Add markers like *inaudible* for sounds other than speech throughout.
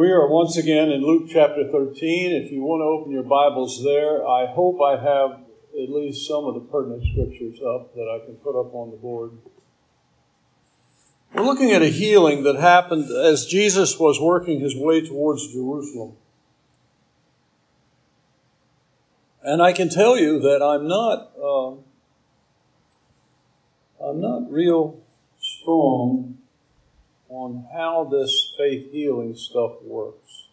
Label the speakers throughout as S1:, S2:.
S1: We are once again in Luke chapter 13. If you want to open your Bibles there, I hope I have at least some of the pertinent scriptures up that I can put up on the board. We're looking at a healing that happened as Jesus was working his way towards Jerusalem. And I can tell you that I'm not, uh, I'm not real strong on how this faith healing stuff works.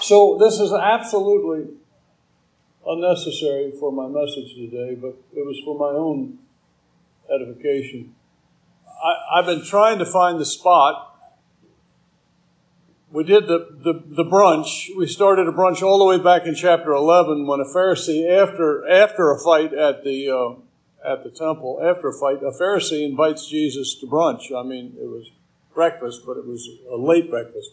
S1: So, this is absolutely unnecessary for my message today, but it was for my own edification. I, have been trying to find the spot. We did the, the, the, brunch. We started a brunch all the way back in chapter 11 when a Pharisee, after, after a fight at the, uh, at the temple after a fight, a Pharisee invites Jesus to brunch. I mean, it was breakfast, but it was a late breakfast.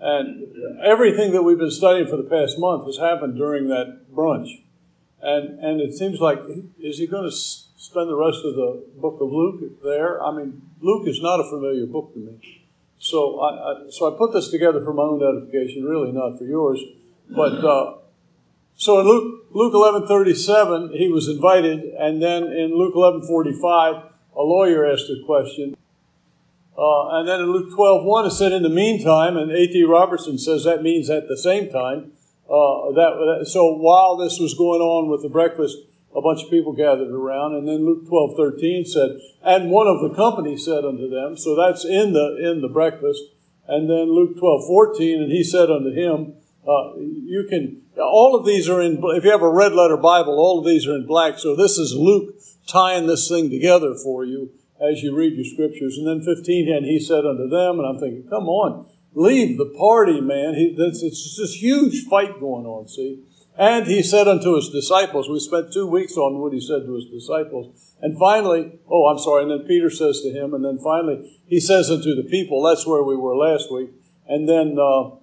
S1: And everything that we've been studying for the past month has happened during that brunch. And, and it seems like, is he going to spend the rest of the book of Luke there? I mean, Luke is not a familiar book to me. So I, I so I put this together for my own edification, really not for yours. But uh, so in Luke, Luke 11.37, he was invited, and then in Luke 11.45, a lawyer asked a question. Uh, and then in Luke 12.1, it said, in the meantime, and A.T. Robertson says that means at the same time. Uh, that, so while this was going on with the breakfast, a bunch of people gathered around. And then Luke 12.13 said, and one of the company said unto them, so that's in the, in the breakfast. And then Luke 12.14, and he said unto him, uh, you can, all of these are in, if you have a red letter Bible, all of these are in black. So this is Luke tying this thing together for you as you read your scriptures. And then 15, and he said unto them, and I'm thinking, come on, leave the party, man. He, it's, this huge fight going on, see? And he said unto his disciples, we spent two weeks on what he said to his disciples. And finally, oh, I'm sorry, and then Peter says to him, and then finally he says unto the people, that's where we were last week. And then, uh,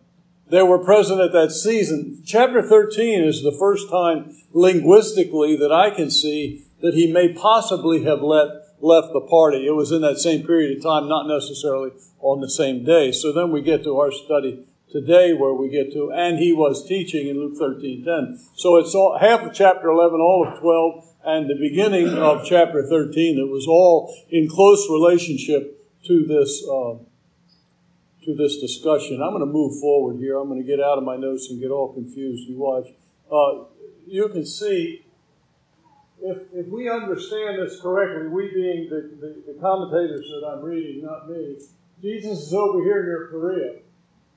S1: they were present at that season. Chapter 13 is the first time linguistically that I can see that he may possibly have let, left the party. It was in that same period of time, not necessarily on the same day. So then we get to our study today where we get to, and he was teaching in Luke 13 10. So it's all, half of chapter 11, all of 12, and the beginning of chapter 13 that was all in close relationship to this. Uh, to this discussion. I'm going to move forward here. I'm going to get out of my notes and get all confused. You watch. Uh, you can see, if, if we understand this correctly, we being the, the, the, commentators that I'm reading, not me, Jesus is over here near Perea.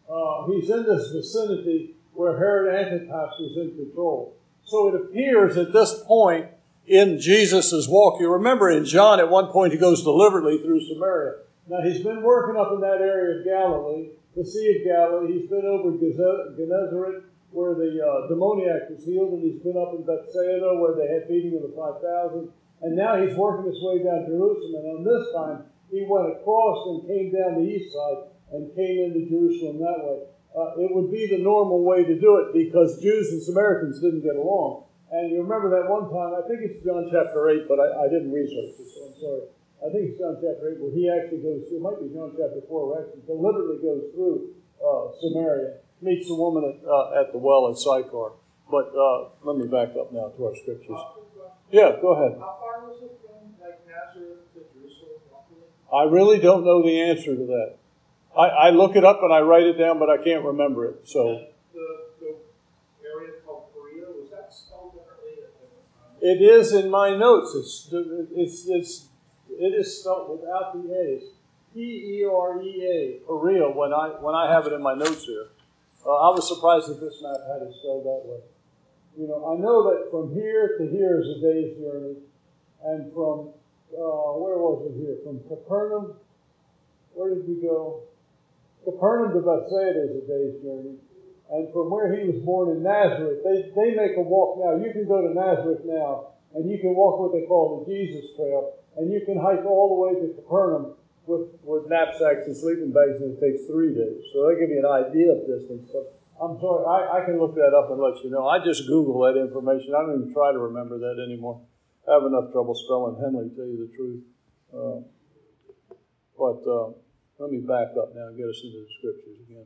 S1: Uh, he's in this vicinity where Herod Antipas was in control. So it appears at this point in Jesus' walk, you remember in John at one point he goes deliberately through Samaria. Now, he's been working up in that area of Galilee, the Sea of Galilee. He's been over Gennesaret, where the uh, demoniac was healed, and he's been up in Bethsaida, where they had feeding of the 5,000. And now he's working his way down Jerusalem. And on this time, he went across and came down the east side and came into Jerusalem that way. Uh, it would be the normal way to do it because Jews and Samaritans didn't get along. And you remember that one time, I think it's John chapter 8, but I, I didn't research it, so I'm sorry. I think it's John chapter 8, where he actually goes through, it might be John chapter 4, where actually deliberately goes through uh, Samaria, meets the woman at, uh, at the well at Sychar. But uh, let me back up now to our scriptures. Yeah, go ahead.
S2: How far was it from like Nazareth to Jerusalem?
S1: I really don't know the answer to that. I, I look it up and I write it down, but I can't remember it. So.
S2: The, the area called that spelled differently?
S1: It is in my notes. It's it's it's it is spelled without the A's. P E R E A, Perea, when I, when I have it in my notes here. Uh, I was surprised that this map had it spelled that way. You know, I know that from here to here is a day's journey, and from, uh, where was it here? From Capernaum, where did we go? Capernaum to Bethsaida is a day's journey. And from where he was born in Nazareth, they, they make a walk now. You can go to Nazareth now, and you can walk what they call the Jesus Trail and you can hike all the way to Capernaum with, with knapsacks and sleeping bags, and it takes three days. So they give you an idea of distance. But I'm sorry, I, I can look that up and let you know. I just Google that information. I don't even try to remember that anymore. I have enough trouble spelling Henley, to tell you the truth. Uh, but uh, Let me back up now and get us into the scriptures again.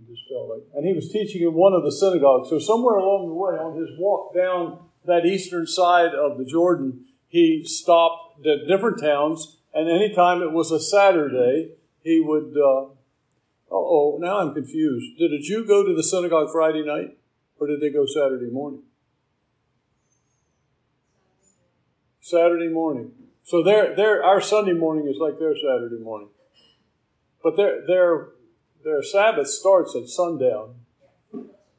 S1: I just felt like, and he was teaching in one of the synagogues. So somewhere along the way, on his walk down that eastern side of the Jordan, he stopped at different towns, and anytime it was a Saturday, he would. Uh, oh, now I'm confused. Did a Jew go to the synagogue Friday night, or did they go Saturday morning? Saturday morning. So their, their, our Sunday morning is like their Saturday morning. But their, their, their Sabbath starts at sundown.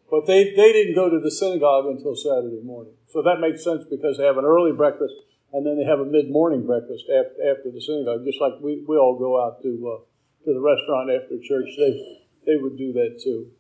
S1: But they, they didn't go to the synagogue until Saturday morning. So that makes sense because they have an early breakfast and then they have a mid morning breakfast after, after the synagogue, just like we, we all go out to, uh, to the restaurant after church. They, they would do that too.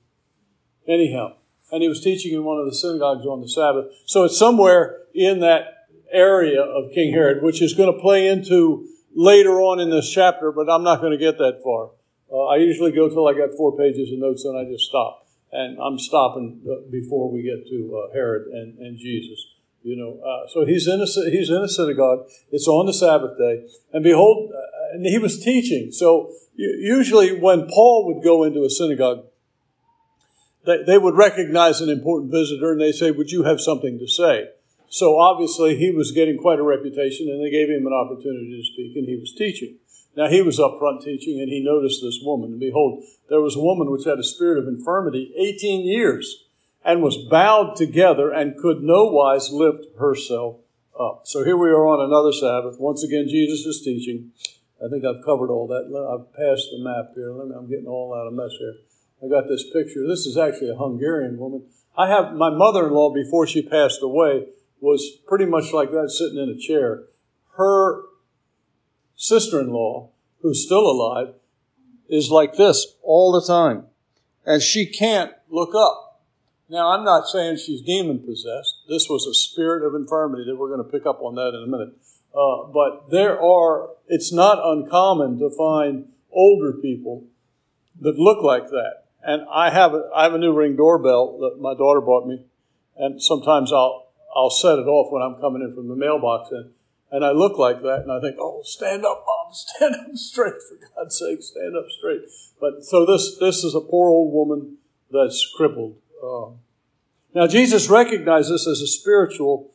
S1: Anyhow, and he was teaching in one of the synagogues on the Sabbath. So it's somewhere in that area of King Herod, which is going to play into later on in this chapter, but I'm not going to get that far. Uh, I usually go till I got four pages of notes and I just stop. And I'm stopping uh, before we get to uh, Herod and, and Jesus. You know, uh, so he's in a he's in a synagogue. It's on the Sabbath day, and behold, uh, and he was teaching. So usually, when Paul would go into a synagogue, they, they would recognize an important visitor, and they say, "Would you have something to say?" So obviously he was getting quite a reputation, and they gave him an opportunity to speak, and he was teaching. Now he was up front teaching, and he noticed this woman. And behold, there was a woman which had a spirit of infirmity 18 years, and was bowed together, and could no wise lift herself up. So here we are on another Sabbath. Once again, Jesus is teaching. I think I've covered all that. I've passed the map here. I'm getting all out of mess here. I got this picture. This is actually a Hungarian woman. I have my mother-in-law before she passed away was pretty much like that, sitting in a chair. Her sister in law, who's still alive, is like this all the time. And she can't look up. Now, I'm not saying she's demon possessed. This was a spirit of infirmity that we're going to pick up on that in a minute. Uh, but there are, it's not uncommon to find older people that look like that. And I have a, I have a new ring doorbell that my daughter bought me. And sometimes I'll, I'll set it off when I'm coming in from the mailbox, and and I look like that, and I think, oh, stand up, mom, *laughs* stand up straight, for God's sake, stand up straight. But so this this is a poor old woman that's crippled. Uh, now Jesus recognized this as a spiritual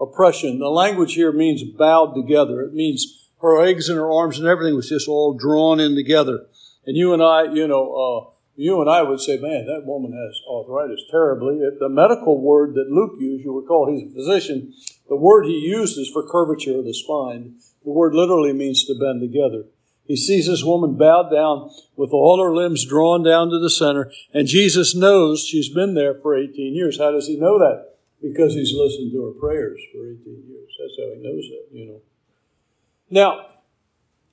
S1: oppression. The language here means bowed together. It means her legs and her arms and everything was just all drawn in together. And you and I, you know. Uh, you and I would say, man, that woman has arthritis terribly. The medical word that Luke used, you recall he's a physician, the word he uses for curvature of the spine, the word literally means to bend together. He sees this woman bowed down with all her limbs drawn down to the center, and Jesus knows she's been there for 18 years. How does he know that? Because he's listened to her prayers for 18 years. That's how he knows that, you know. Now,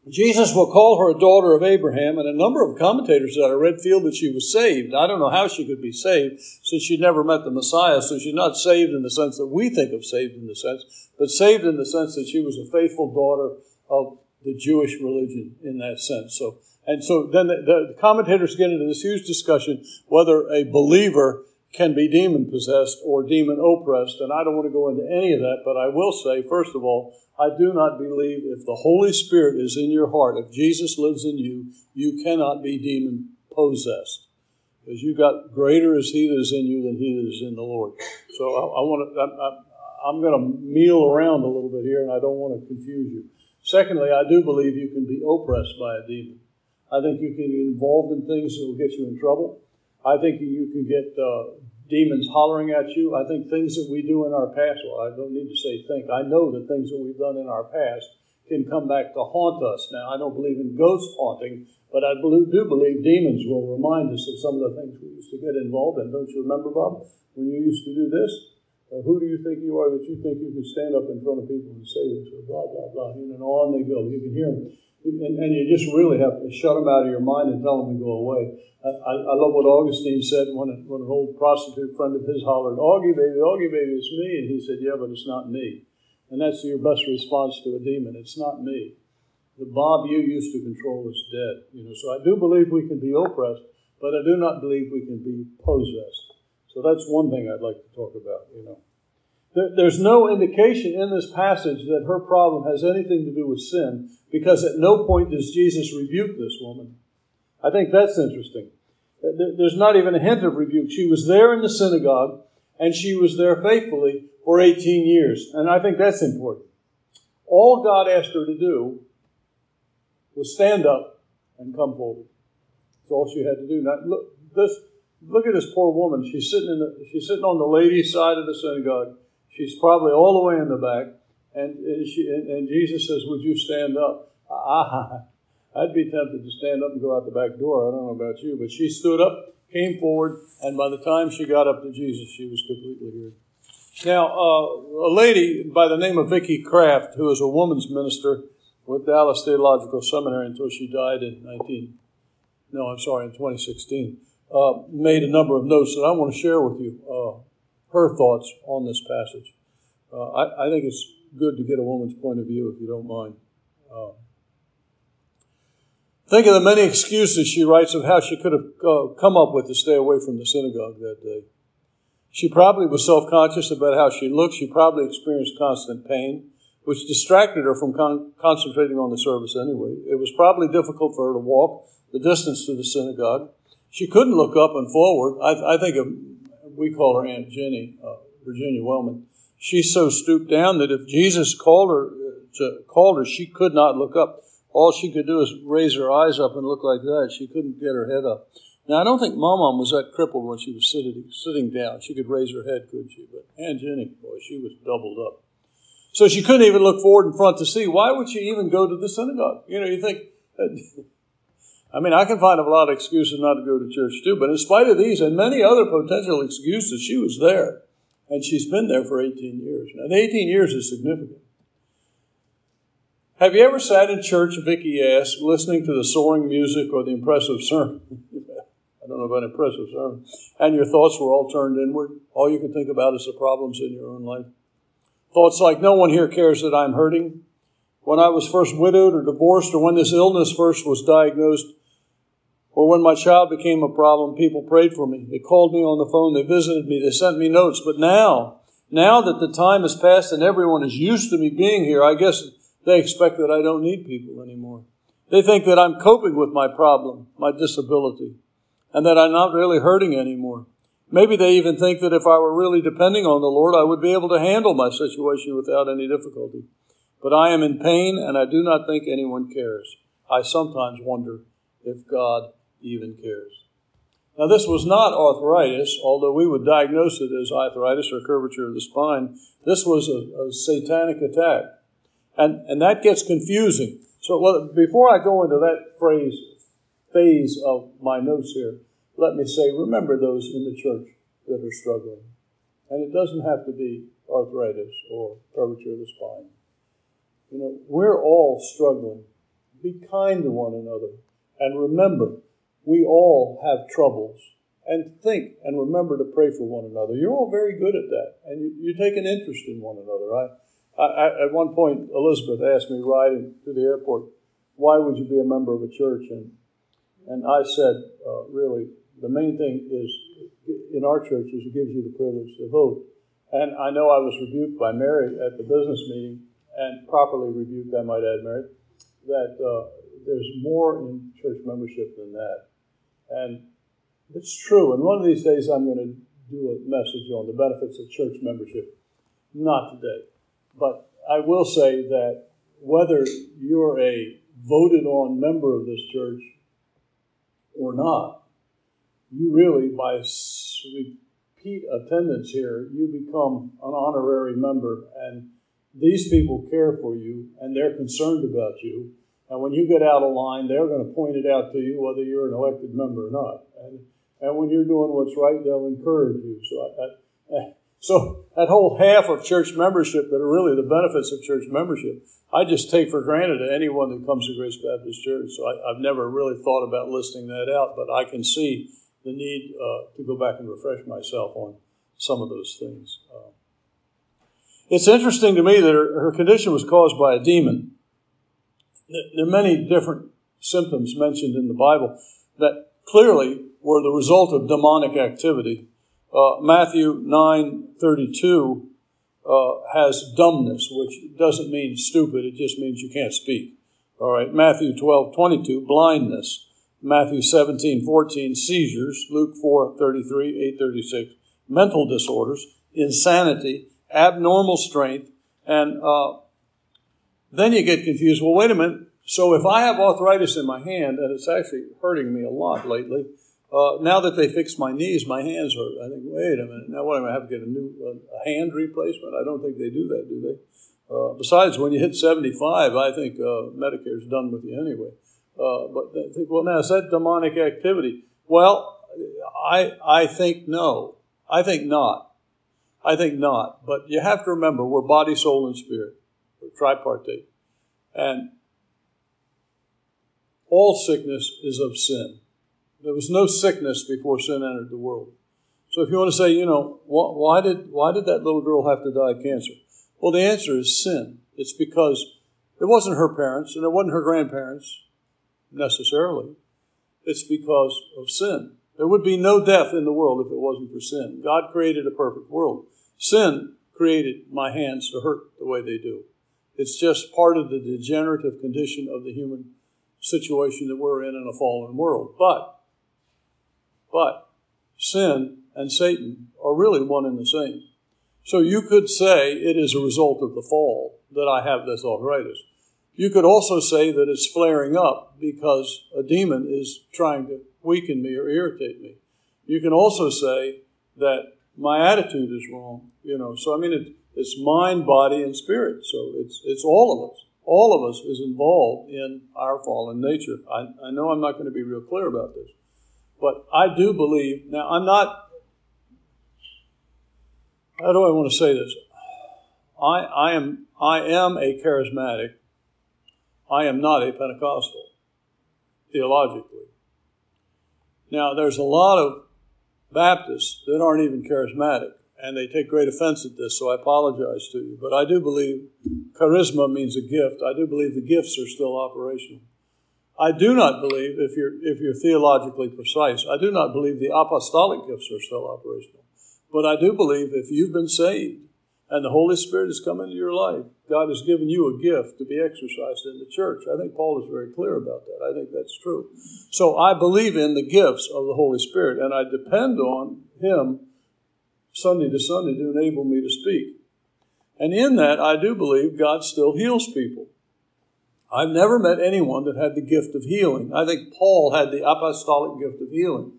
S1: Jesus will call her a daughter of Abraham, and a number of commentators that I read feel that she was saved. I don't know how she could be saved since she'd never met the Messiah, so she's not saved in the sense that we think of saved in the sense, but saved in the sense that she was a faithful daughter of the Jewish religion in that sense. So, and so then the, the commentators get into this huge discussion whether a believer can be demon possessed or demon oppressed, and I don't want to go into any of that, but I will say, first of all, I do not believe if the Holy Spirit is in your heart, if Jesus lives in you, you cannot be demon possessed. Because you got greater is He that is in you than He that is in the Lord. So I, I want to. I, I'm going to meal around a little bit here, and I don't want to confuse you. Secondly, I do believe you can be oppressed by a demon. I think you can get involved in things that will get you in trouble. I think you can get uh, demons hollering at you. I think things that we do in our past, well, I don't need to say think, I know that things that we've done in our past can come back to haunt us. Now, I don't believe in ghost haunting, but I do believe demons will remind us of some of the things we used to get involved in. Don't you remember, Bob, when you used to do this? Who do you think you are that you think you can stand up in front of people and say this or blah, blah, blah? And on they go. You can hear them and, and, you just really have to shut them out of your mind and tell them to go away. I, I, love what Augustine said when, a, when an old prostitute friend of his hollered, Augie baby, Augie baby, it's me. And he said, Yeah, but it's not me. And that's your best response to a demon. It's not me. The Bob you used to control is dead. You know, so I do believe we can be oppressed, but I do not believe we can be possessed. So that's one thing I'd like to talk about, you know. There's no indication in this passage that her problem has anything to do with sin because at no point does Jesus rebuke this woman. I think that's interesting. There's not even a hint of rebuke. She was there in the synagogue and she was there faithfully for 18 years. And I think that's important. All God asked her to do was stand up and come forward. That's all she had to do. Now, look, this, look at this poor woman. She's sitting, in the, she's sitting on the ladies' side of the synagogue. She's probably all the way in the back. And, and, she, and, and Jesus says, Would you stand up? Ah, *laughs* I'd be tempted to stand up and go out the back door. I don't know about you. But she stood up, came forward, and by the time she got up to Jesus, she was completely healed. Now, uh, a lady by the name of Vickie Kraft, who was a woman's minister with Dallas Theological Seminary until she died in 19, no, I'm sorry, in 2016, uh, made a number of notes that I want to share with you. Uh, her thoughts on this passage. Uh, I, I, think it's good to get a woman's point of view, if you don't mind. Uh, think of the many excuses she writes of how she could have uh, come up with to stay away from the synagogue that day. She probably was self conscious about how she looked. She probably experienced constant pain, which distracted her from con- concentrating on the service anyway. It was probably difficult for her to walk the distance to the synagogue. She couldn't look up and forward. I, I think of we call her Aunt Jenny, uh, Virginia Wellman. She's so stooped down that if Jesus called her uh, to called her, she could not look up. All she could do is raise her eyes up and look like that. She couldn't get her head up. Now I don't think Mom was that crippled when she was sitting sitting down. She could raise her head, could she? But Aunt Jenny, boy, she was doubled up. So she couldn't even look forward in front to see. Why would she even go to the synagogue? You know, you think *laughs* I mean, I can find a lot of excuses not to go to church too, but in spite of these and many other potential excuses, she was there. And she's been there for 18 years. Now, 18 years is significant. Have you ever sat in church, Vickie asked, listening to the soaring music or the impressive sermon? *laughs* I don't know about impressive sermon. And your thoughts were all turned inward. All you could think about is the problems in your own life. Thoughts like, no one here cares that I'm hurting. When I was first widowed or divorced, or when this illness first was diagnosed, or when my child became a problem, people prayed for me. They called me on the phone. They visited me. They sent me notes. But now, now that the time has passed and everyone is used to me being here, I guess they expect that I don't need people anymore. They think that I'm coping with my problem, my disability, and that I'm not really hurting anymore. Maybe they even think that if I were really depending on the Lord, I would be able to handle my situation without any difficulty. But I am in pain and I do not think anyone cares. I sometimes wonder if God even cares. Now, this was not arthritis, although we would diagnose it as arthritis or curvature of the spine. This was a, a satanic attack. And, and that gets confusing. So, well, before I go into that phrase, phase of my notes here, let me say remember those in the church that are struggling. And it doesn't have to be arthritis or curvature of the spine. You know, we're all struggling. Be kind to one another. And remember, we all have troubles. And think and remember to pray for one another. You're all very good at that, and you, you take an interest in one another. I, I, at one point, Elizabeth asked me riding to the airport, "Why would you be a member of a church?" And and I said, uh, "Really, the main thing is in our church is it gives you the privilege to vote." And I know I was rebuked by Mary at the business meeting, and properly rebuked, I might add, Mary, that uh, there's more in church membership than that. And it's true. And one of these days, I'm going to do a message on the benefits of church membership. Not today. But I will say that whether you're a voted on member of this church or not, you really, by repeat attendance here, you become an honorary member. And these people care for you and they're concerned about you and when you get out of line, they're going to point it out to you whether you're an elected member or not. And, and when you're doing what's right, they'll encourage you. So, I, I, *laughs* so that whole half of church membership that are really the benefits of church membership, I just take for granted to anyone that comes to Grace Baptist Church. So I, have never really thought about listing that out, but I can see the need uh, to go back and refresh myself on some of those things. Uh, it's interesting to me that her, her condition was caused by a demon. There are many different symptoms mentioned in the Bible that clearly were the result of demonic activity. Uh, Matthew 9 32 uh, has dumbness, which doesn't mean stupid, it just means you can't speak. All right, Matthew 12, 22, blindness. Matthew 17, 14, seizures. Luke 4, 33, 8, 36, mental disorders, insanity, abnormal strength, and uh, then you get confused. Well, wait a minute. So if I have arthritis in my hand, and it's actually hurting me a lot lately, uh, now that they fixed my knees, my hands hurt. I think, wait a minute, now what am I have to get a new a hand replacement? I don't think they do that, do they? Uh, besides, when you hit 75, I think uh, Medicare's done with you anyway. Uh, but I think, well, now is that demonic activity? Well, I I think no. I think not. I think not. But you have to remember, we're body, soul, and spirit. Tripartite, and all sickness is of sin. There was no sickness before sin entered the world. So if you want to say, you know, why did why did that little girl have to die of cancer? Well, the answer is sin. It's because it wasn't her parents and it wasn't her grandparents necessarily. It's because of sin. There would be no death in the world if it wasn't for sin. God created a perfect world. Sin created my hands to hurt the way they do. It's just part of the degenerative condition of the human situation that we're in in a fallen world. But, but, sin and Satan are really one and the same. So you could say it is a result of the fall that I have this arthritis. You could also say that it's flaring up because a demon is trying to weaken me or irritate me. You can also say that my attitude is wrong, you know. So I mean, it, it's mind, body, and spirit. So it's it's all of us. All of us is involved in our fallen nature. I, I know I'm not going to be real clear about this, but I do believe. Now I'm not how do I want to say this? I, I am I am a charismatic. I am not a Pentecostal, theologically. Now there's a lot of Baptists that aren't even charismatic, and they take great offense at this, so I apologize to you. But I do believe charisma means a gift. I do believe the gifts are still operational. I do not believe, if you're if you're theologically precise, I do not believe the apostolic gifts are still operational. But I do believe if you've been saved and the Holy Spirit has come into your life, God has given you a gift to be exercised in the church. I think Paul is very clear about that. I think that's true. So I believe in the gifts of the Holy Spirit, and I depend on Him Sunday to Sunday to enable me to speak. And in that, I do believe God still heals people. I've never met anyone that had the gift of healing. I think Paul had the apostolic gift of healing.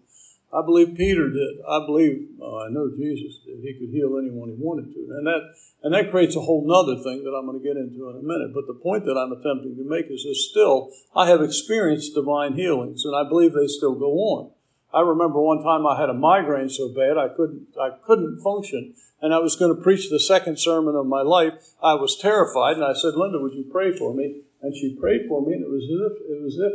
S1: I believe Peter did. I believe, oh, I know Jesus did. He could heal anyone he wanted to. And that, and that creates a whole nother thing that I'm going to get into in a minute. But the point that I'm attempting to make is that still, I have experienced divine healings, and I believe they still go on. I remember one time I had a migraine so bad I couldn't, I couldn't function, and I was going to preach the second sermon of my life. I was terrified, and I said, Linda, would you pray for me? And she prayed for me, and it was as if, it was as if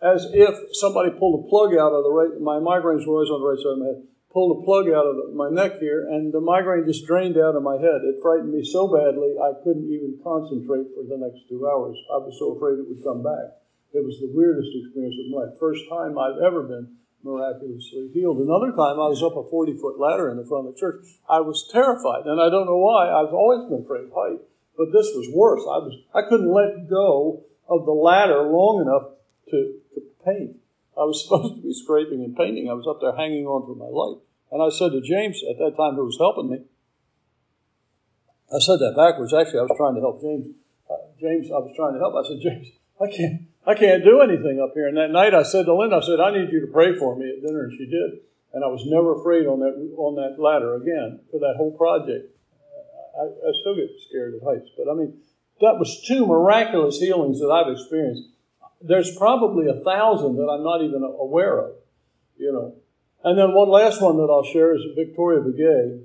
S1: as if somebody pulled a plug out of the right, my migraines were always on the right side of my head, pulled a plug out of the, my neck here, and the migraine just drained out of my head. It frightened me so badly, I couldn't even concentrate for the next two hours. I was so afraid it would come back. It was the weirdest experience of my life. First time I've ever been miraculously healed. Another time I was up a 40 foot ladder in the front of the church. I was terrified, and I don't know why. I've always been afraid of height, but this was worse. I was I couldn't let go of the ladder long enough to, to paint. I was *laughs* supposed to be scraping and painting. I was up there hanging on for my life. And I said to James at that time, who was helping me, I said that backwards. Actually, I was trying to help James. Uh, James, I was trying to help. I said, James, I can't, I can't do anything up here. And that night, I said to Linda, I said, I need you to pray for me at dinner, and she did. And I was never afraid on that on that ladder again for that whole project. I, I still get scared of heights, but I mean, that was two miraculous healings that I've experienced there's probably a thousand that I'm not even aware of, you know. And then one last one that I'll share is Victoria Begay.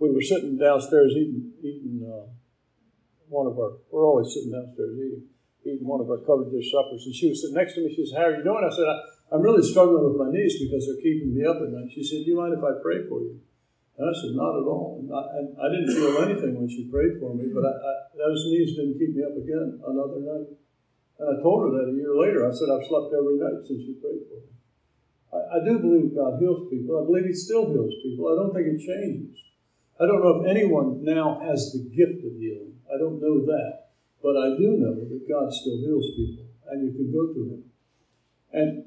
S1: We were sitting downstairs eating, eating uh, one of our, we're always sitting downstairs eating, eating one of our covered dish suppers. And she was sitting next to me. She said, How are you doing? I said, I, am really struggling with my knees because they're keeping me up at night. She said, Do you mind if I pray for you? And I said, Not at all. And I, and I didn't feel anything when she prayed for me, but I, I, those knees didn't keep me up again another night. And I told her that a year later. I said, I've slept every night since you prayed for me. I, I do believe God heals people. I believe He still heals people. I don't think it changes. I don't know if anyone now has the gift of healing. I don't know that. But I do know that God still heals people, and you can go to Him. And,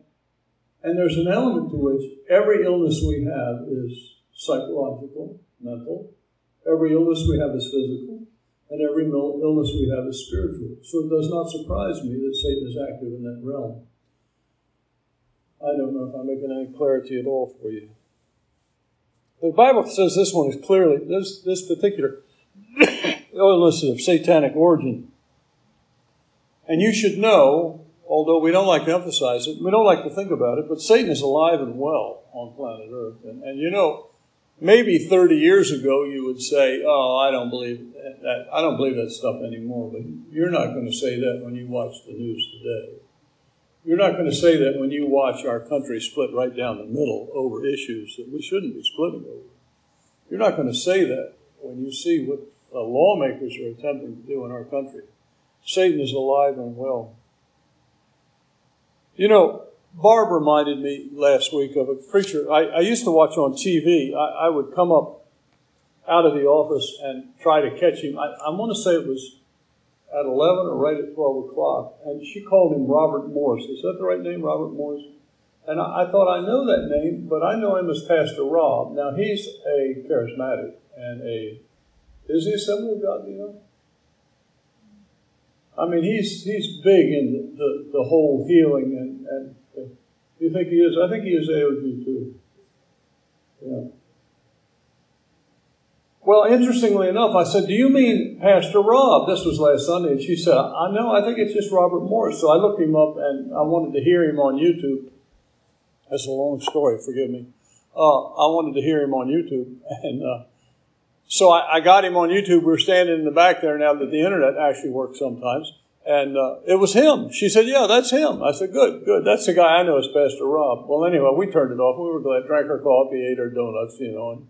S1: and there's an element to which every illness we have is psychological, mental. Every illness we have is physical. And every illness we have is spiritual. So it does not surprise me that Satan is active in that realm. I don't know if I'm making any clarity at all for you. The Bible says this one is clearly, this, this particular *coughs* illness of satanic origin. And you should know, although we don't like to emphasize it, we don't like to think about it, but Satan is alive and well on planet Earth. And, and you know, maybe 30 years ago you would say, "Oh, I don't believe that. I don't believe that stuff anymore." But you're not going to say that when you watch the news today. You're not going to say that when you watch our country split right down the middle over issues that we shouldn't be splitting over. You're not going to say that when you see what uh, lawmakers are attempting to do in our country. Satan is alive and well. You know, Barb reminded me last week of a preacher I, I used to watch on TV. I, I, would come up out of the office and try to catch him. I, I want to say it was at 11 or right at 12 o'clock. And she called him Robert Morris. Is that the right name, Robert Morris? And I, I thought I know that name, but I know him as Pastor Rob. Now, he's a charismatic and a. Is he a Assembly of God, do you know? I mean, he's he's big in the, the, the whole healing and, and you think he is? I think he is AOG too. Yeah. Well, interestingly enough, I said, Do you mean Pastor Rob? This was last Sunday. And she said, I know, I think it's just Robert Morris. So I looked him up and I wanted to hear him on YouTube. That's a long story, forgive me. Uh, I wanted to hear him on YouTube. *laughs* And uh, so I, I, got him on YouTube. We are standing in the back there now that the internet actually works sometimes. And uh, it was him. She said, Yeah, that's him. I said, Good, good. That's the guy I know as Pastor Rob. Well, anyway, we turned it off. We were glad, drank our coffee, ate our donuts, you know, and,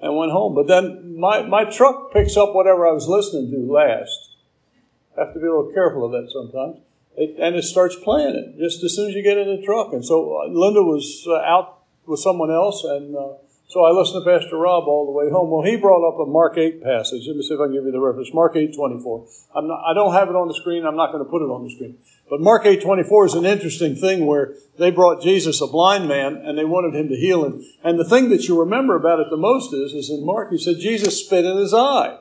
S1: and went home. But then my, my truck picks up whatever I was listening to last. I have to be a little careful of that sometimes. It, and it starts playing it just as soon as you get in the truck. And so uh, Linda was uh, out with someone else, and uh, so I listened to Pastor Rob all the way home. Well, he brought up a Mark 8 passage. Let me see if I can give you the reference. Mark 8, 24. I'm not, I don't have it on the screen. I'm not going to put it on the screen. But Mark 8, 24 is an interesting thing where they brought Jesus a blind man and they wanted him to heal him. And the thing that you remember about it the most is, is in Mark, he said Jesus spit in his eye.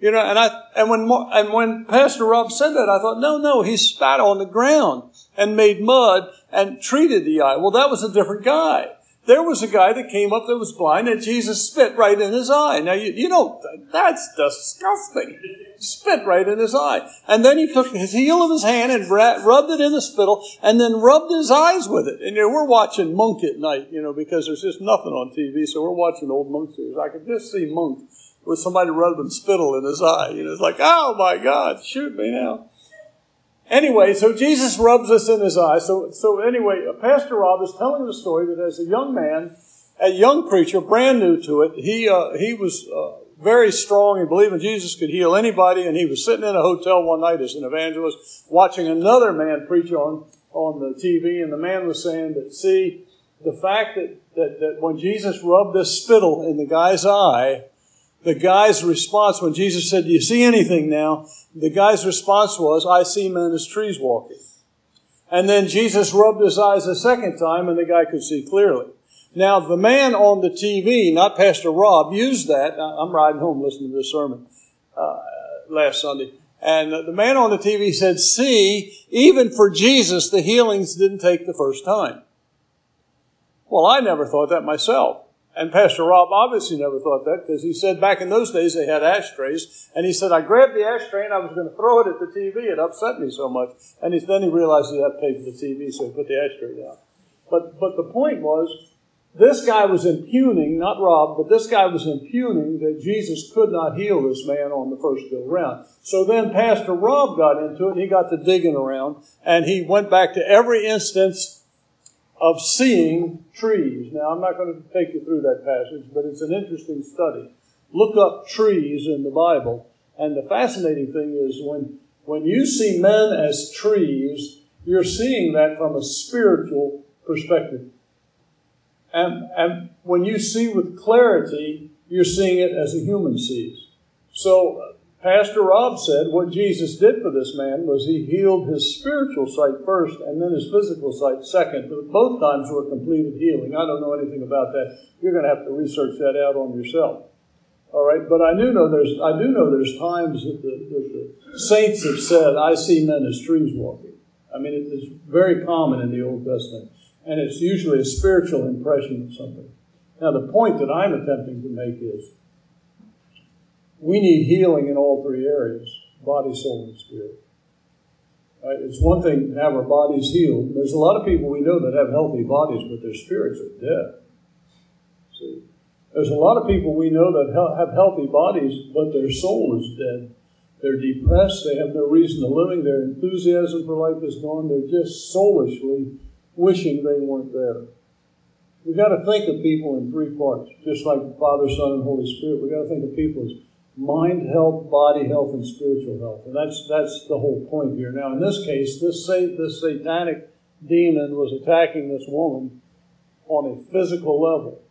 S1: You know, and I, and when, and when Pastor Rob said that, I thought, no, no, he spat on the ground and made mud and treated the eye. Well, that was a different guy. There was a guy that came up that was blind and Jesus spit right in his eye. Now, you, you know, that's disgusting. Spit right in his eye. And then he took his heel of his hand and rubbed it in the spittle and then rubbed his eyes with it. And you know, we're watching Monk at night, you know, because there's just nothing on TV. So we're watching old Monk series. I could just see Monk with somebody rubbing spittle in his eye. You know, it's like, oh my God, shoot me now. Anyway, so Jesus rubs this in his eye. So, so anyway, Pastor Rob is telling the story that as a young man, a young preacher, brand new to it, he, uh, he was uh, very strong and believing Jesus could heal anybody. And he was sitting in a hotel one night as an evangelist watching another man preach on, on the TV. And the man was saying that, see, the fact that, that, that when Jesus rubbed this spittle in the guy's eye, the guy's response when Jesus said, Do you see anything now? The guy's response was, I see men as trees walking. And then Jesus rubbed his eyes a second time and the guy could see clearly. Now, the man on the TV, not Pastor Rob, used that. I'm riding home listening to this sermon uh, last Sunday. And the man on the TV said, See, even for Jesus, the healings didn't take the first time. Well, I never thought that myself. And Pastor Rob obviously never thought that because he said back in those days they had ashtrays. And he said, I grabbed the ashtray and I was going to throw it at the TV. It upset me so much. And he, then he realized he had to pay for the TV, so he put the ashtray down. But, but the point was, this guy was impugning, not Rob, but this guy was impugning that Jesus could not heal this man on the first go round. So then Pastor Rob got into it and he got to digging around and he went back to every instance of seeing trees. Now, I'm not going to take you through that passage, but it's an interesting study. Look up trees in the Bible. And the fascinating thing is when, when you see men as trees, you're seeing that from a spiritual perspective. And, and when you see with clarity you're seeing it as a human sees. So, Pastor Rob said what Jesus did for this man was he healed his spiritual sight first and then his physical sight second. But both times were completed healing. I don't know anything about that. You're going to have to research that out on yourself. All right, but I do know there's I do know there's times that the, that the saints have said, "I see men as trees walking." I mean, it is very common in the Old Testament, and it's usually a spiritual impression of something. Now, the point that I'm attempting to make is we need healing in all three areas body, soul, and spirit. Right? It's one thing to have our bodies healed. There's a lot of people we know that have healthy bodies, but their spirits are dead. See? There's a lot of people we know that have healthy bodies, but their soul is dead. They're depressed. They have no reason to living. Their enthusiasm for life is gone. They're just soulishly wishing they weren't there. We've got to think of people in three parts, just like the Father, Son, and Holy Spirit. We've got to think of people as mind health, body health, and spiritual health. And that's, that's the whole point here. Now, in this case, this, this satanic demon was attacking this woman on a physical level.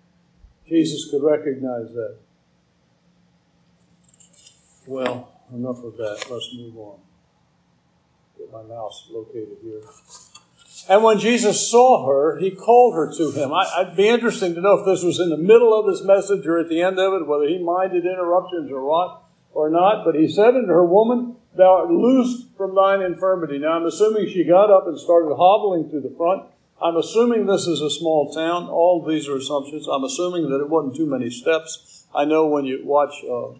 S1: Jesus could recognize that. Well, enough of that. Let's move on. Get my mouse located here. And when Jesus saw her, he called her to him. I, would be interesting to know if this was in the middle of his message or at the end of it, whether he minded interruptions or what, or not. But he said unto her, Woman, thou art loosed from thine infirmity. Now I'm assuming she got up and started hobbling to the front. I'm assuming this is a small town. All these are assumptions. I'm assuming that it wasn't too many steps. I know when you watch uh,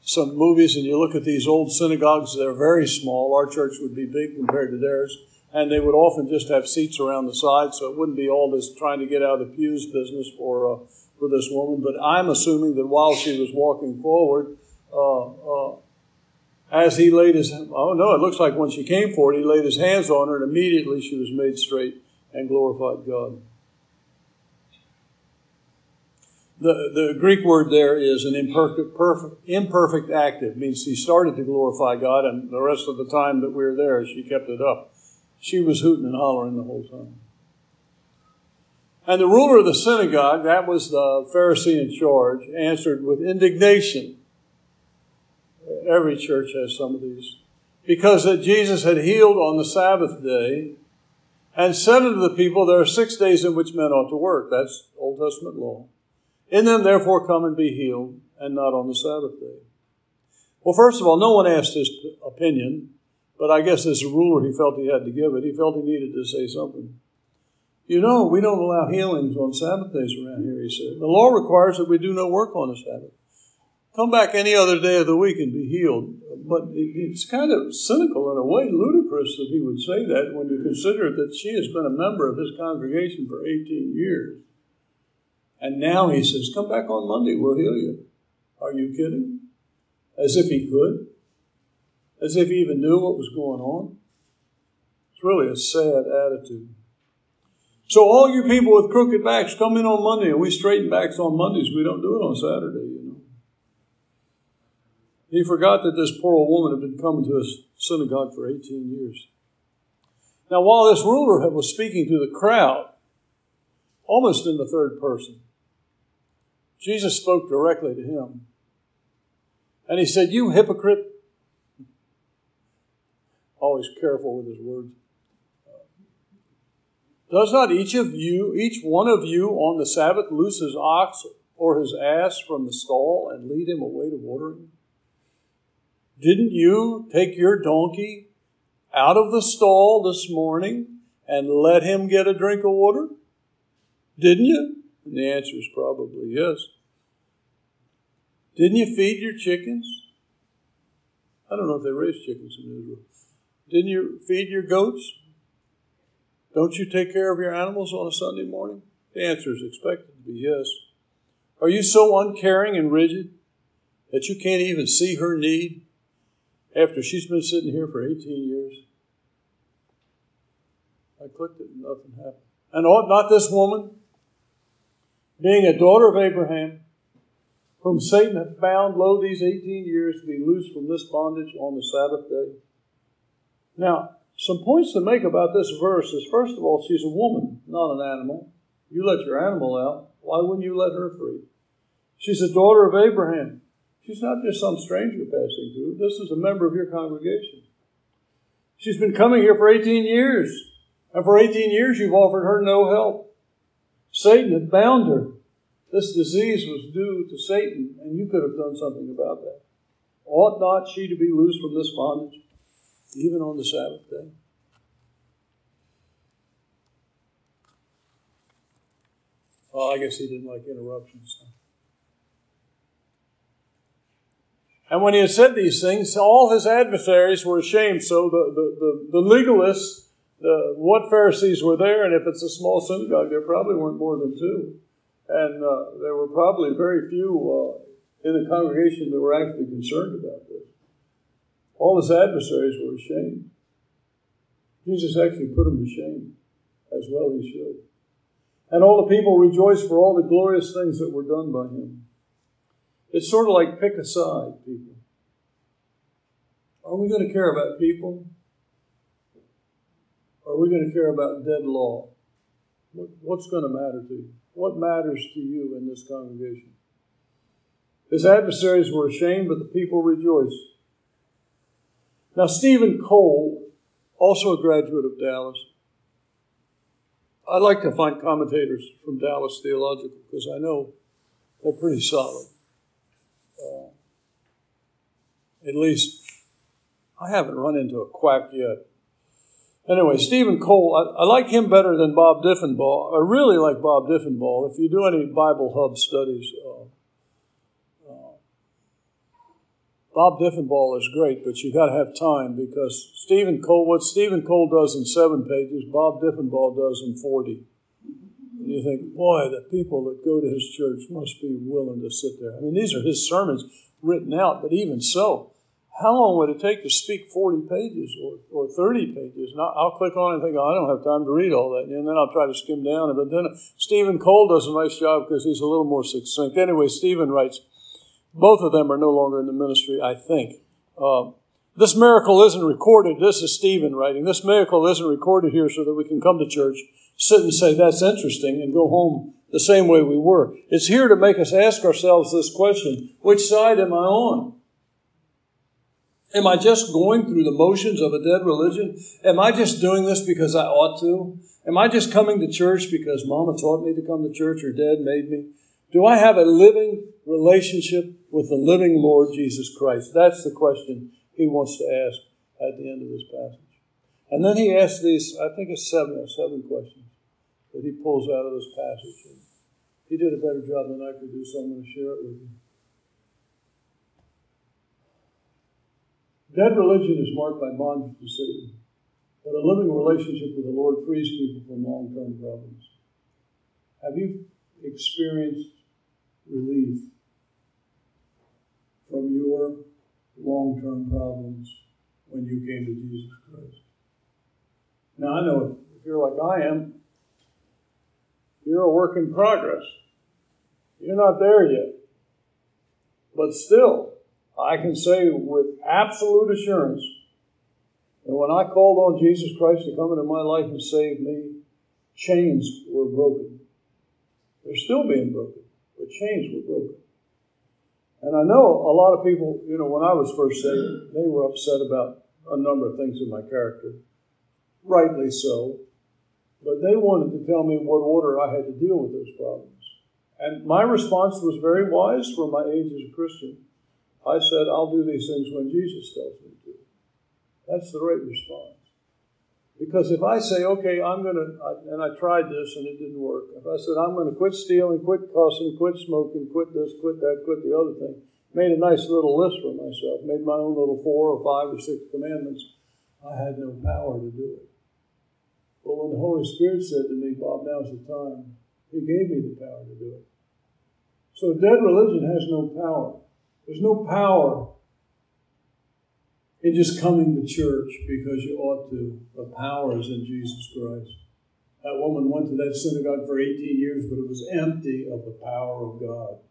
S1: some movies and you look at these old synagogues, they're very small. Our church would be big compared to theirs. And they would often just have seats around the side, so it wouldn't be all this trying to get out of the pews business for, uh, for this woman. But I'm assuming that while she was walking forward, uh, uh as he laid his, oh no, it looks like when she came forward, he laid his hands on her and immediately she was made straight and glorified God. The, the Greek word there is an imperfect, perfect, imperfect active, means he started to glorify God, and the rest of the time that we were there, she kept it up. She was hooting and hollering the whole time. And the ruler of the synagogue, that was the Pharisee in charge, answered with indignation. Every church has some of these. Because that Jesus had healed on the Sabbath day and said unto the people, There are six days in which men ought to work. That's Old Testament law. In them, therefore, come and be healed, and not on the Sabbath day. Well, first of all, no one asked his opinion, but I guess as a ruler, he felt he had to give it. He felt he needed to say something. You know, we don't allow healings on Sabbath days around here, he said. The law requires that we do no work on the Sabbath. Come back any other day of the week and be healed. But it's kind of cynical in a way, ludicrous that he would say that when you consider that she has been a member of his congregation for 18 years. And now he says, Come back on Monday, we'll heal you. Are you kidding? As if he could. As if he even knew what was going on. It's really a sad attitude. So, all you people with crooked backs, come in on Monday, and we straighten backs on Mondays. We don't do it on Saturday, you know. He forgot that this poor old woman had been coming to his synagogue for 18 years. Now, while this ruler was speaking to the crowd, almost in the third person, Jesus spoke directly to him. And he said, You hypocrite. Always careful with his words. Uh, does not each of you, each one of you on the Sabbath loose his ox or his ass from the stall and lead him away to watering? Didn't you take your donkey out of the stall this morning and let him get a drink of water? Didn't you? And the answer is probably yes. Didn't you feed your chickens? I don't know if they raise chickens in Israel. Didn't you feed your goats? Don't you take care of your animals on a Sunday morning? The answer is expected to be yes. Are you so uncaring and rigid that you can't even see her need after she's been sitting here for 18 years? I clicked it and nothing happened. And ought not this woman, being a daughter of Abraham, whom Satan hath bound, lo these 18 years, to be loosed from this bondage on the Sabbath day? Now, some points to make about this verse is first of all, she's a woman, not an animal. You let your animal out, why wouldn't you let her free? She's a daughter of Abraham. She's not just some stranger passing through. This is a member of your congregation. She's been coming here for 18 years. And for 18 years, you've offered her no help. Satan had bound her. This disease was due to Satan, and you could have done something about that. Ought not she to be loosed from this bondage, even on the Sabbath day? Well, I guess he didn't like interruptions. And when he had said these things, all his adversaries were ashamed. So the, the, the, the legalists, the, what Pharisees were there, and if it's a small synagogue, there probably weren't more than two. And uh, there were probably very few uh, in the congregation that were actually concerned about this. All his adversaries were ashamed. Jesus actually put them to shame, as well he should. And all the people rejoiced for all the glorious things that were done by him. It's sort of like pick a side, people. Are we going to care about people? Are we going to care about dead law? What's going to matter to you? What matters to you in this congregation? His adversaries were ashamed, but the people rejoiced. Now, Steven Cole, also a graduate of Dallas, I like to find commentators from Dallas Theological because I know they're pretty solid. Uh, at least I haven't run into a quack yet. Anyway, Steven Cole, I, I, like him better than Bob Deffinbaugh. I really like Bob Deffinbaugh. If you do any Bible Hub studies, uh, uh, Bob Deffinbaugh is great, but you got to have time because Steven Cole, what Steven Cole does in seven pages, Bob Deffinbaugh does in 40. And you think, boy, the people that go to his church must be willing to sit there. I mean, these are his sermons written out, but even so, how long would it take to speak 40 pages or, or 30 pages? And I'll click on it and think, oh, I don't have time to read all that. And then I'll try to skim down it. But then Steven Cole does a nice job because he's a little more succinct. Anyway, Steven writes, both of them are no longer in the ministry, I think. Uh, this miracle isn't recorded. This is Steven writing. This miracle isn't recorded here so that we can come to church sit and say, that's interesting, and go home the same way we were. It's here to make us ask ourselves this question which side am I on? Am I just going through the motions of a dead religion? Am I just doing this because I ought to? Am I just coming to church because mama taught me to come to church or dad made me? Do I have a living relationship with the living Lord Jesus Christ? That's the question he wants to ask at the end of this passage. And then he asks these, I think it's seven, or seven questions that he pulls out of this passage. And he did a better job than I could do, so I'm going to share it with you. Dead religion is marked by bondage to Satan, but a living relationship with the Lord frees people from long term problems. Have you experienced relief from your long term problems when you came to Jesus Christ? Now, I know if you're like I am, you're a work in progress. You're not there yet. But still, I can say with absolute assurance that when I called on Jesus Christ to come into my life and save me, chains were broken. They're still being broken, but chains were broken. And I know a lot of people, you know, when I was first saved, they were upset about a number of things in my character. Rightly so. But they wanted to tell me what order I had to deal with those problems. And my response was very wise for my age as a Christian. I said, I'll do these things when Jesus tells me to. That's the right response. Because if I say, okay, I'm going to, and I tried this and it didn't work. If I said, I'm going to quit stealing, quit cussing, quit smoking, quit this, quit that, quit the other thing, made a nice little list for myself, made my own little four or five or six commandments, I had no power to do it. But when the Holy Spirit said to me, Bob, now's the time, He gave me the power to do it. So dead religion has no power. There's no power in just coming to church because you ought to. The power is in Jesus Christ. That woman went to that synagogue for 18 years, but it was empty of the power of God.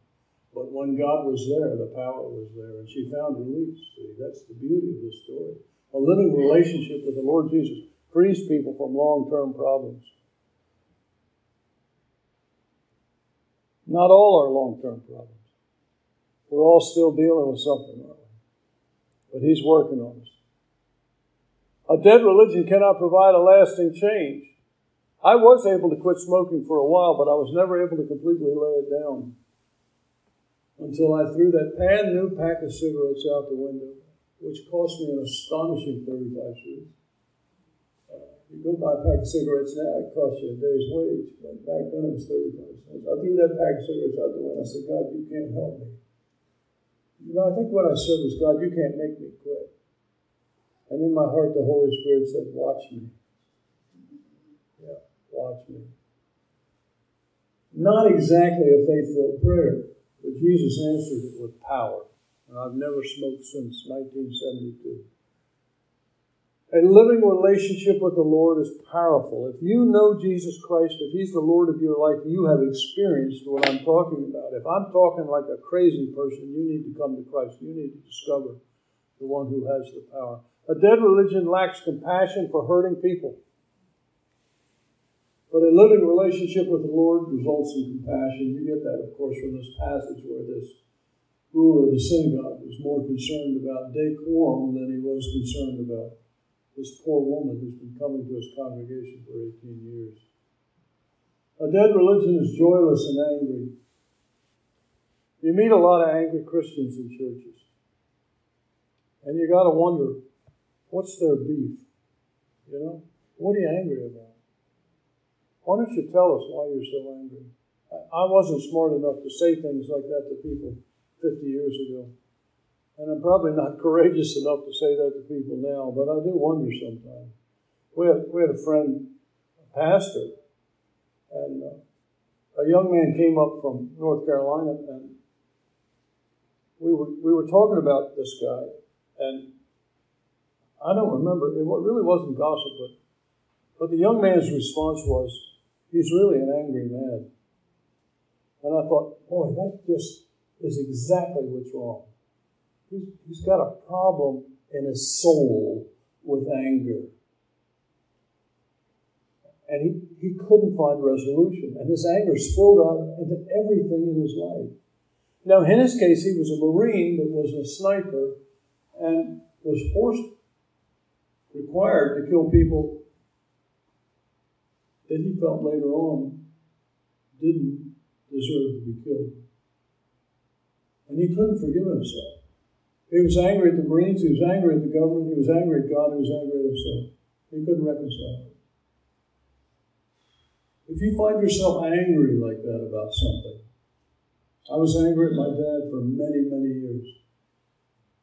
S1: But when God was there, the power was there, and she found relief. See, that's the beauty of this story. A living relationship with the Lord Jesus frees people from long term problems. Not all are long term problems. We're all still dealing with something? But He's working on us. A dead religion cannot provide a lasting change. I was able to quit smoking for a while, but I was never able to completely lay it down until I threw that brand new pack of cigarettes out the window, which cost me an astonishing 35 cents. Uh, you go buy a pack of cigarettes now, it costs you a day's wage. But back then it was 35 cents. I threw that pack of cigarettes out the window. I said, God, you can't help me. You know, I think what I said was, God, you can't make me quit. And in my heart, the Holy Spirit said, Watch me. Yeah, watch me. Not exactly a faith filled prayer, but Jesus answered it with power. And I've never smoked since 1972. A living relationship with the Lord is powerful. If you know Jesus Christ, if He's the Lord of your life, you have experienced what I'm talking about. If I'm talking like a crazy person, you need to come to Christ. You need to discover the one who has the power. A dead religion lacks compassion for hurting people. But a living relationship with the Lord results in compassion. You get that, of course, from this passage where this ruler of the synagogue was more concerned about decorum than he was concerned about this poor woman who's been coming to his congregation for 18 years. A dead religion is joyless and angry. You meet a lot of angry Christians in churches. And you got to wonder what's their beef? You know, what are you angry about? Why don't you tell us why you're so angry? I wasn't smart enough to say things like that to people 50 years ago. And I'm probably not courageous enough to say that to people now, but I do wonder sometimes. We had, we had a friend, a pastor, and uh, a young man came up from North Carolina, and we were, we were talking about this guy, and I don't remember, it really wasn't gossip, but, but the young man's response was, He's really an angry man. And I thought, boy, that just is exactly what's wrong. He's, he's got a problem in his soul with anger. And he, he couldn't find resolution. And his anger spilled out into everything in his life. Now, in his case, he was a Marine that was a sniper and was forced, required to kill people that he felt later on didn't deserve to be killed. And he couldn't forgive himself. He was angry at the Marines, he was angry at the government, he was angry at God, he was angry at himself. He couldn't reconcile. If you find yourself angry like that about something, I was angry at my dad for many, many years.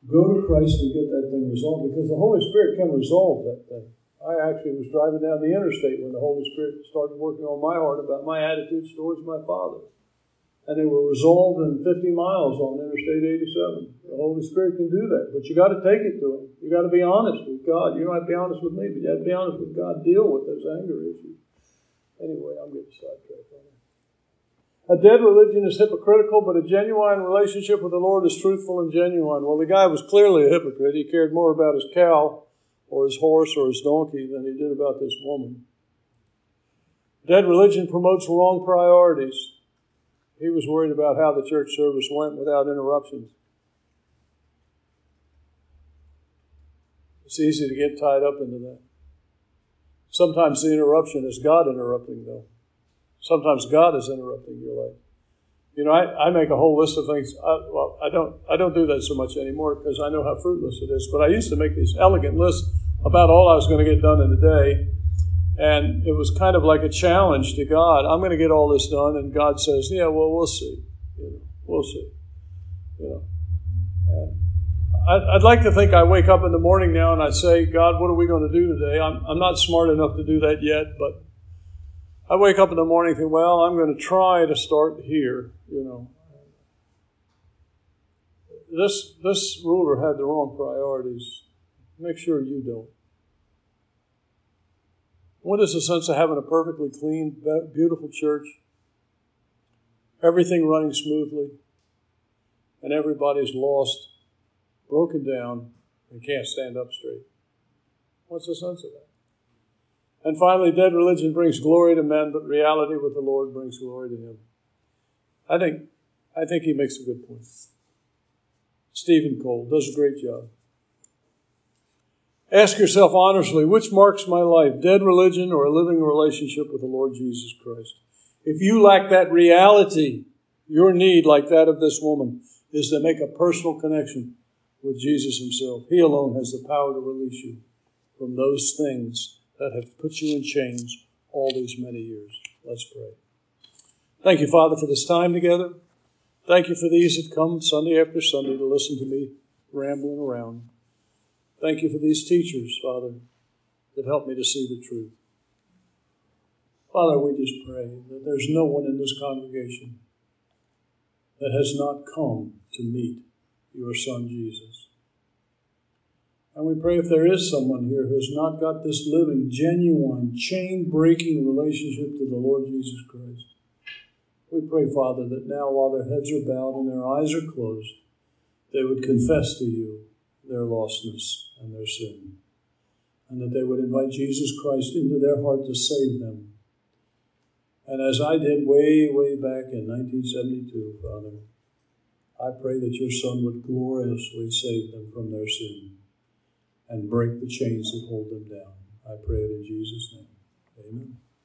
S1: Go to Christ and get that thing resolved because the Holy Spirit can resolve that thing. I actually was driving down the interstate when the Holy Spirit started working on my heart about my attitudes towards my father. And they were resolved in 50 miles on Interstate 87. The Holy Spirit can do that, but you got to take it to Him. You got to be honest with God. You have to be honest with me, but you have to be honest with God. Deal with those anger issues. Anyway, I'm getting sidetracked on it. A dead religion is hypocritical, but a genuine relationship with the Lord is truthful and genuine. Well, the guy was clearly a hypocrite. He cared more about his cow or his horse or his donkey than he did about this woman. Dead religion promotes wrong priorities. He was worried about how the church service went without interruptions. It's easy to get tied up into that. Sometimes the interruption is God interrupting, though. Sometimes God is interrupting your life. You know, I, I make a whole list of things. I, well, I don't I don't do that so much anymore because I know how fruitless it is. But I used to make these elegant lists about all I was going to get done in a day, and it was kind of like a challenge to God. I'm going to get all this done, and God says, "Yeah, well, we'll see. You know, we'll see." You know, and I'd, like to think I wake up in the morning now and I say, "God, what are we going to do today?" I'm I'm not smart enough to do that yet, but I wake up in the morning and think, well, I'm going to try to start here, you know. This, this ruler had the wrong priorities. Make sure you don't. What is the sense of having a perfectly clean, beautiful church? Everything running smoothly, and everybody's lost, broken down, and can't stand up straight. What's the sense of that? And finally, dead religion brings glory to men, but reality with the Lord brings glory to him. I think, I think he makes a good point. Steven Cole does a great job. Ask yourself honestly which marks my life, dead religion or a living relationship with the Lord Jesus Christ? If you lack that reality, your need, like that of this woman, is to make a personal connection with Jesus Himself. He alone has the power to release you from those things that have put you in chains all these many years. Let's pray. Thank you, Father, for this time together. Thank you for these that come Sunday after Sunday to listen to me rambling around. Thank you for these teachers, Father, that help me to see the truth. Father, we just pray that there's no one in this congregation that has not come to meet your Son Jesus. And we pray if there is someone here who has not got this living, genuine, chain breaking relationship to the Lord Jesus Christ, we pray, Father, that now while their heads are bowed and their eyes are closed, they would confess to you their lostness and their sin, and that they would invite Jesus Christ into their heart to save them. And as I did way, way back in 1972, Father, I pray that your Son would gloriously save them from their sin and break the chains that hold them down. I pray it in Jesus' name. Amen.